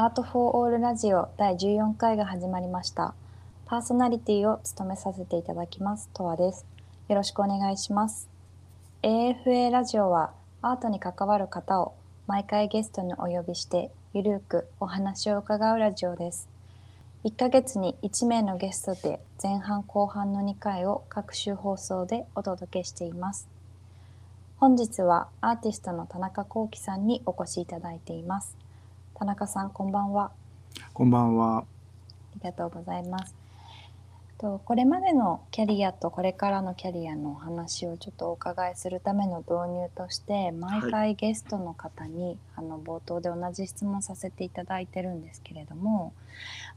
アートフォーオールラジオ第14回が始まりました。パーソナリティを務めさせていただきます、とわです。よろしくお願いします。AFA ラジオはアートに関わる方を毎回ゲストにお呼びして、ゆるくお話を伺うラジオです。1ヶ月に1名のゲストで前半後半の2回を各週放送でお届けしています。本日はアーティストの田中幸喜さんにお越しいただいています。田中さん、こんばんは。こんばんは。ありがとうございます。とこれまでのキャリアとこれからのキャリアのお話をちょっとお伺いするための導入として毎回ゲストの方に、あの冒頭で同じ質問させていただいてるんですけれども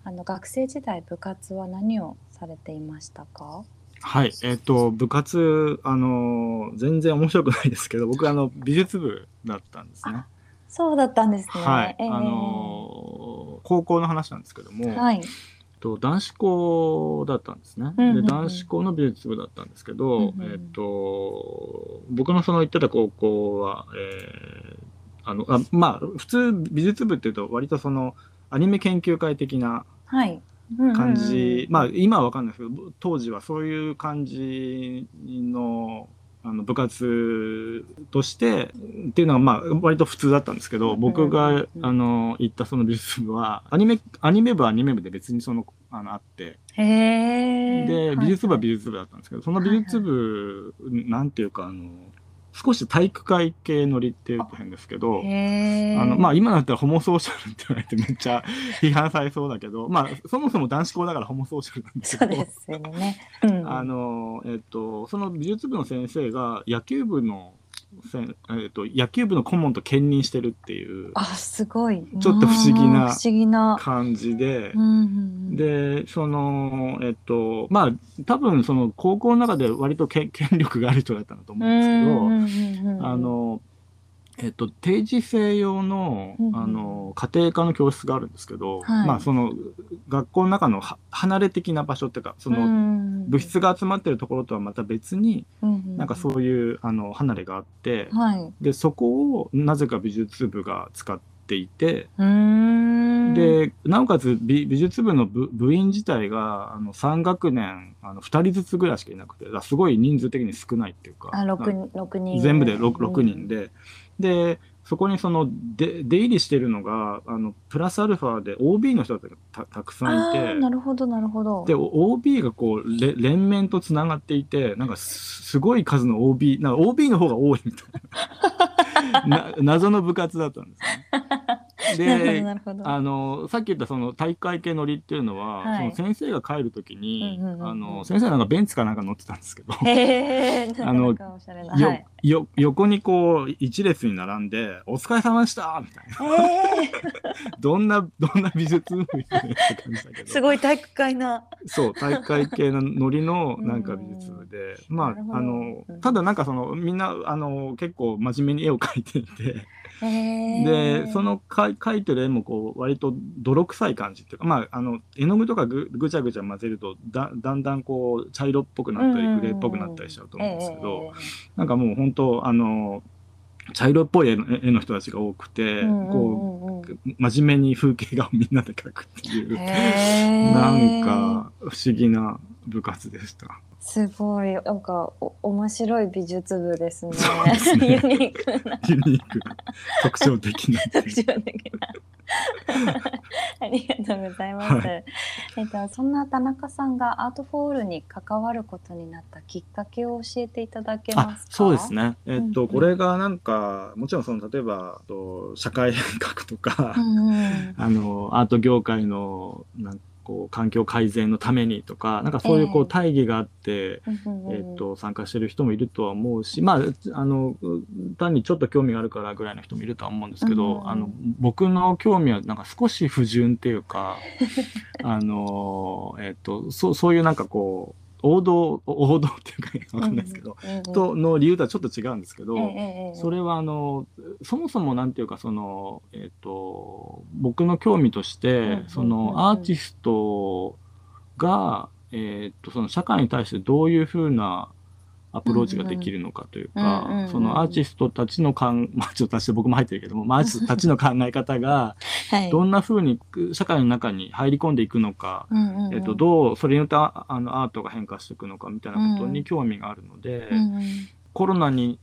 あの学生時代部活は何をされていましたか？はい、えっ、と、部活、あの、全然面白くないですけど、僕、あの、美術部だったんですね。そうだったんですね。はい、えーあの、高校の話なんですけども、はい。と男子校だったんですね。うんうんうんで、男子校の美術部だったんですけど、うんうんうんえっ、と、僕のその行ってた高校は、えーあの、あまあ、普通美術部っていうと、割とその、アニメ研究会的なはい。うんうんまあ今は分かんないですけど当時はそういう感じのあの部活としてっていうのがまあ割と普通だったんですけど、うん僕がうんあの行ったその美術部はアニメアニメ部はアニメ部で別にそのあのあって。で美術部は美術術部だったんですけどその美術部、なんていうかあの少し体育会系乗りっていうと変ですけど。あのまあ今だったらホモソーシャルって言われてめっちゃ批判されそうだけどまあそもそも男子校だからホモソーシャルなんですけどそうですよね。うん。あのえっとその美術部の先生が野球部のえっと野球部の顧問と兼任してるっていうあ、すごい。ちょっと不思議なうん不思議な。感じででそのえっとまあ多分その高校の中で割とけ権力がある人だったんだと思うんですけど、あ、の、えっと、定時制用の,、うんうんあの家庭科の教室があるんですけど、はいまあその学校の中のは離れ的な場所っていうかその、物質が集まってるところとはまた別に、なんかそういうあの離れがあって、うん。はい。でそこをなぜか美術部が使っていて、でなおかつ美美術部の部部員自体があの3学年あの2人ずつぐらいしかいなくてすごい人数的に少ないっていうかあ、六人六人。全部で 6, 6うん人。で、でそこにそので出入りしてるのがあのプラスアルファで OB の人たちがたたくさんいあてあ、なるほどなるほど。で OB がこうれ連綿とつながっていてなんかすすごい数の OB なんか OB の方が多いみたいな な謎の部活だったんですね。で。あのさっき言ったその体育会系乗りっていうのは、はいその先生が帰る時に、うんうんうんうんあの先生なんかベンツかなんか乗ってたんですけど。あの。よはい。よ横にこう一列に並んで「お疲れ様でした!」みたいなええ。どんなどんな美術部みたいな感じだけど すごい体育会な。そう大会系のノリのうんなんか美術部でまああのうんただなんかそのみんなあの結構真面目に絵を描いていてでそのか描いてる絵もこう割と泥臭い感じっていうかまああの絵の具とかぐぐちゃぐちゃ混ぜるとだだんだんこう茶色っぽくなったりグレーっぽくなったりしちゃうと思うんですけど。なんかもう本当あの茶色っぽい絵の絵の人たちが多くて、こう真面目に風景画をみんなで描くっていう、なんか不思議な部活でした。すごいなんかお面白い美術部ですね。すねユニークなユニークな特徴的な。特徴的な。ありがとうございます。はえっとそんな田中さんがアートフォールに関わることになったきっかけを教えていただけまあすか？そうです。ね。えっと、うんうんこれがなんかもちろんその例えばと社会変革とか、うんうん。あのアート業界のなんかこう環境改善のためにとかなんかそういうこええ。う大義があって、うんうんえっと、参加してる人もいるとは思うし、まあ、あの、単にちょっと興味があるからぐらいの人もいるとは思うんですけど、うんあの、僕の興味はなんか少し不純っていうか、あの、えっと、そう、そういうなんかこう、王道、王道っていうかわかんないですけど、うんうんと、の理由とはちょっと違うんですけど、それはあのそもそもなんていうかそのえっ、と僕の興味として、そのアーティストがえっ、とその社会に対してどういうふうなアプローチができるのかというか、そのアーティストたちの考 まあちょっと私僕も入ってるけども、まあ、アーティストたちの考え方がどんなふうに社会の中に入り込んでいくのか、えっと、どうそれによってあのアートが変化していくのかみたいなことに興味があるので、コロナに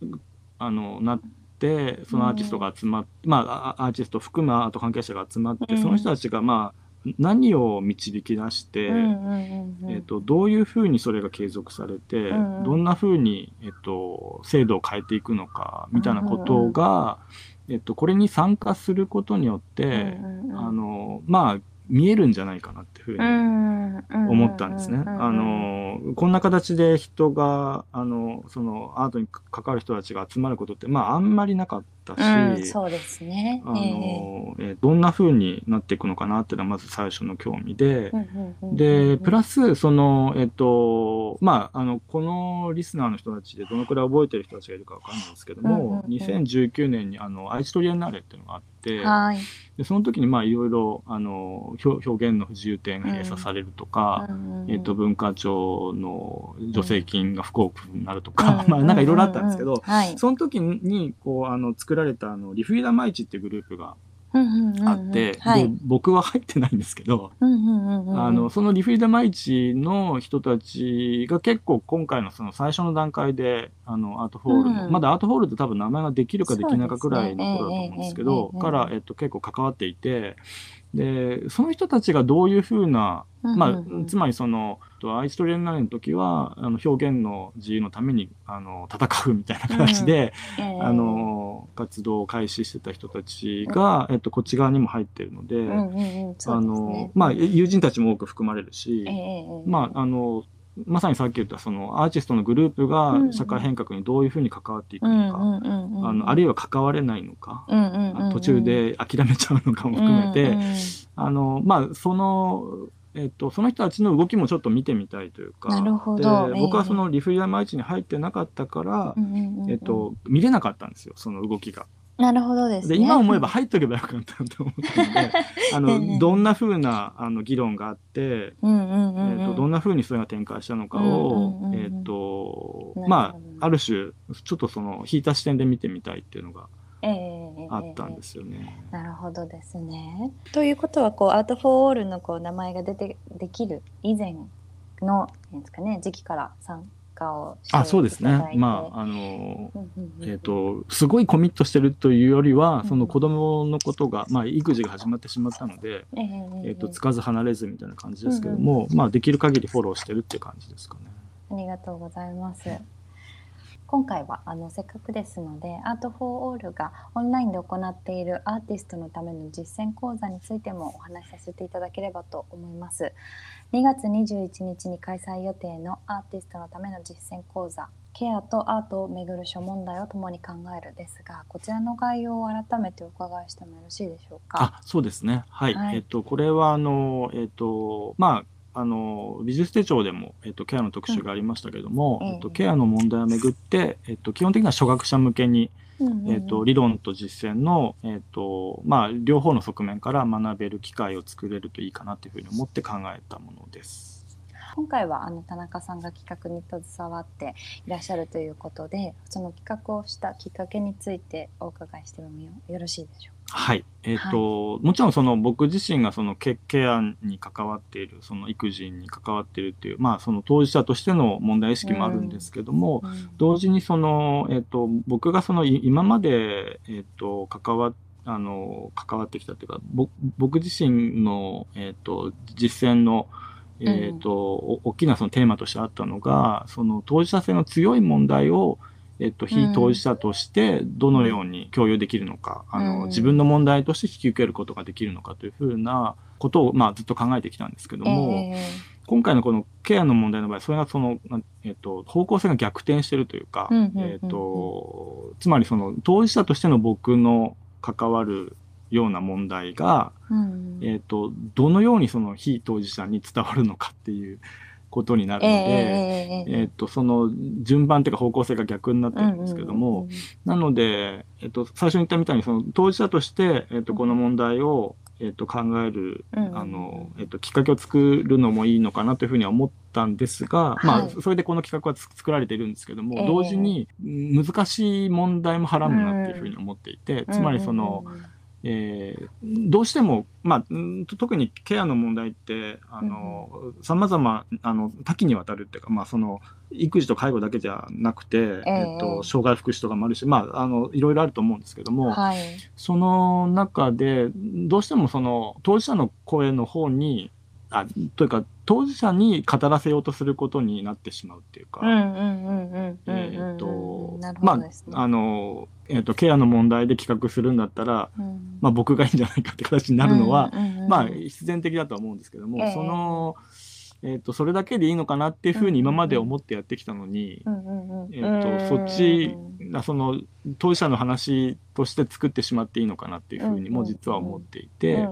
あのなってそのアーティストが集まって、まあアーティスト含むアート関係者が集まって、その人たちがまあ何を導き出して、えーと、どういうふうにそれが継続されて、うんうん、どんなふうに、えーと、制度を変えていくのかみたいなことが、うんうん、えーと、これに参加することによって、あのまあ見えるんじゃないかなっていうふうに思ったんですね。あのこんな形で人があのそのアートに関わる人たちが集まることってまああんまりなかったし、うん、そうですね。あの、えー、どんなふうになっていくのかなっていうのはまず最初の興味で、でプラスそのえっ、ー、とまああのこのリスナーの人たちでどのくらい覚えてる人たちがいるかわかんないですけども、2019年にあの愛知トリエンナーレっていうのがあって、はい、でその時にまあいろいろあの表現の不自由点が閉鎖されるとか、うん、えー、と文化庁の助成金が不交付になるとか、まあなんかいろいろあったんですけど、はい、その時にこうあの作られたあのリフィーダマイチっていうグループがあって、で僕は入ってないんですけど、あのそのリフィーダマイチの人たちが結構今回のその最初の段階であのアートホールの、うん、まだアートホールって多分名前ができるかできないかくらいの頃だと思うんですけど、から、えっと、結構関わっていてでその人たちがどういうふうな、まあ、つまりそのアイストリアンナーの時はあの表現の自由のためにあの戦うみたいな形で、うん。えー、あの活動を開始してた人たちが、うん、えっと、こっち側にも入ってるので,、あのまあ、友人たちも多く含まれるし、えー、まああのまさにさっき言ったそのアーティストのグループが社会変革にどういうふうに関わっていくのか、あのあるいは関われないのか、途中で諦めちゃうのかも含めて、あのまあそのえっと、その人たちの動きもちょっと見てみたいというかで僕はそのリフリアマイチに入ってなかったから、えっと、見れなかったんですよその動きが。なるほどです、ね、で今思えば入っとけばよかったと思ったので あのどんなふうなあの議論があって、うんうんうん、えーと、どんなふうにそれが展開したのかを、うんうんうん、えっ、ー、と、まあある種ちょっとその引いた視点で見てみたいっていうのが。あったんですよね、えー、なるほどですね。ということはこう art for all のこう名前が出てできる以前のですか、ね、時期から参加をあそうですね。まあ、あの、えっ、と、すごいコミットしてるというよりは、その子供のことが、まあ、育児が始まってしまったので、えっ、と、つかず離れずみたいな感じですけども、まあ、できる限りフォローしてるっていう感じですかね。ありがとうございます。今回はあのせっかくですので art for all がオンラインで行っているアーティストのための実践講座についてもお話しさせていただければと思います。2月21日に開催予定のアーティストのための実践講座ケアとアートをめぐる諸問題を共に考えるですがこちらの概要を改めてお伺いしてもよろしいでしょうか？あそうですねはい、はい、えっとこれはあのえっとまああの美術手帳でも、えっと、ケアの特集がありましたけども、うん、えっと、ケアの問題をめぐって、えっと、基本的には初学者向けに、えっと、理論と実践の、えっとまあ、両方の側面から学べる機会を作れるといいかなというふうに思って考えたものです。今回はあの田中さんが企画に携わっていらっしゃるということでその企画をしたきっかけについてお伺いしてもよろしいでしょうか？はい。えっ、と、はい、もちろんその僕自身がそのケケアに関わっている、その育児に関わっているっていう、まあその当事者としての問題意識もあるんですけども、うんうん、同時にその、えっ、と、僕がその今まで、えっ、と、関わあの、関わってきたというか、僕自身の、えっ、と、実践の、えっ、と、大きなそのテーマとしてあったのが、その当事者性の強い問題を、えっと、非当事者としてどのように共有できるのか、うん、あの自分の問題として引き受けることができるのかというふうなことを、まあ、ずっと考えてきたんですけども、えー、今回のこのケアの問題の場合それがその、えっと、方向性が逆転してるというか、えっと、つまりその当事者としての僕の関わるような問題が、うん、えっと、どのようにその非当事者に伝わるのかっていう。ことになるので、えー、えー、とその順番というか方向性が逆になってるんですけども、なので、えっと、最初に言ったみたいにその当事者として、えっと、この問題を、えっと、考える、あのえっと、きっかけを作るのもいいのかなというふうには思ったったんですが、はい、まあそれでこの企画は作られているんですけども、えー、同時に難しい問題もはらむなっていうふうに思っていて、つまりその、うんうんうんえー、どうしても、まあ、特にケアの問題ってさまざま多岐にわたるっていうか、まあ、その育児と介護だけじゃなくて、えー、えーと障害福祉とかもあるし、まあ、あのいろいろあると思うんですけども、はい、その中でどうしてもその当事者の声の方にあというか当事者に語らせようとすることになってしまうっていうか。えっとまああのえーと、ケアの問題で企画するんだったら、うん、まあ、僕がいいんじゃないかって形になるのは、まあ必然的だとは思うんですけども、えー、その。えーと、それだけでいいのかなっていうふうに今まで思ってやってきたのに、えーと、そっちその当事者の話として作ってしまっていいのかなっていうふうにも実は思っていて。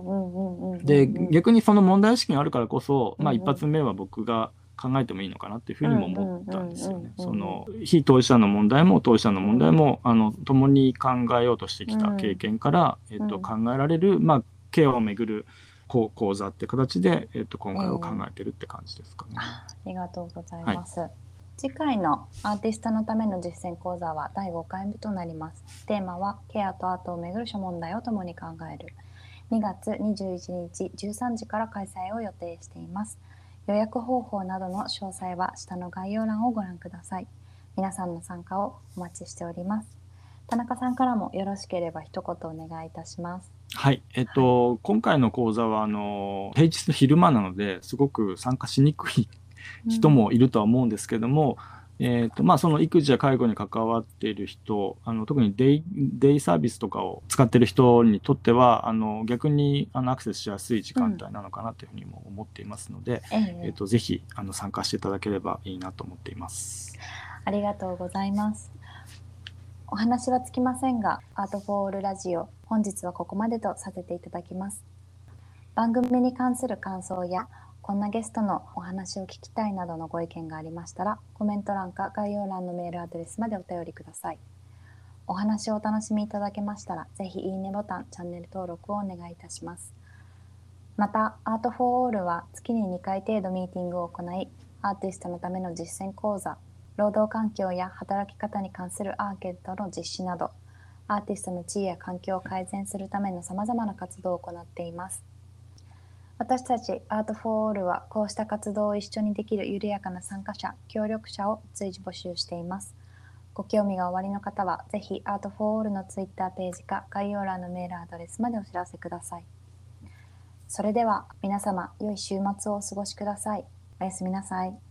で逆にその問題意識があるからこそ、まあ、一発目は僕が考えてもいいのかなっていうふうにも思ったんですよね。その非当事者の問題も当事者の問題もあの共に考えようとしてきた経験から、えー、と考えられる、まあ、ケアをめぐる講座って形で、えー、と今回を考えてるって感じですかね。えー、ありがとうございます。はい、次回のアーティストのための実践講座は第5回目となります。テーマはケアとアートをめぐる諸問題を共に考える。2月21日13時から開催を予定しています。予約方法などの詳細は下の概要欄をご覧ください。皆さんの参加をお待ちしております。田中さんからもよろしければ一言お願いいたします。はい、えっと、はい、今回の講座はあの平日の昼間なのですごく参加しにくい人もいるとは思うんですけども、うん、えっとまあ、その育児や介護に関わっている人あの特にデイデイサービスとかを使っている人にとってはあの逆にあのアクセスしやすい時間帯なのかなというふうにも思っていますので、うん、えっと、ぜひあの参加していただければいいなと思っています。ありがとうございます。お話はつきませんが、アートフォールラジオ、本日はここまでとさせていただきます。番組に関する感想や、こんなゲストのお話を聞きたいなどのご意見がありましたら、コメント欄か概要欄のメールアドレスまでお便りください。お話をお楽しみいただけましたら、ぜひいいねボタン、チャンネル登録をお願いいたします。また、アートフォーオールは月に2回程度ミーティングを行い、アーティストのための実践講座、労働環境や働き方に関するアーケードの実施など、アーティストの地位や環境を改善するためのさまざまな活動を行っています。私たちアートフォーオールはこうした活動を一緒にできる緩やかな参加者、協力者を随時募集しています。ご興味がおありの方は、ぜひアートフォーオールのツイッターページか概要欄のメールアドレスまでお知らせください。それでは皆様、良い週末をお過ごしください。おやすみなさい。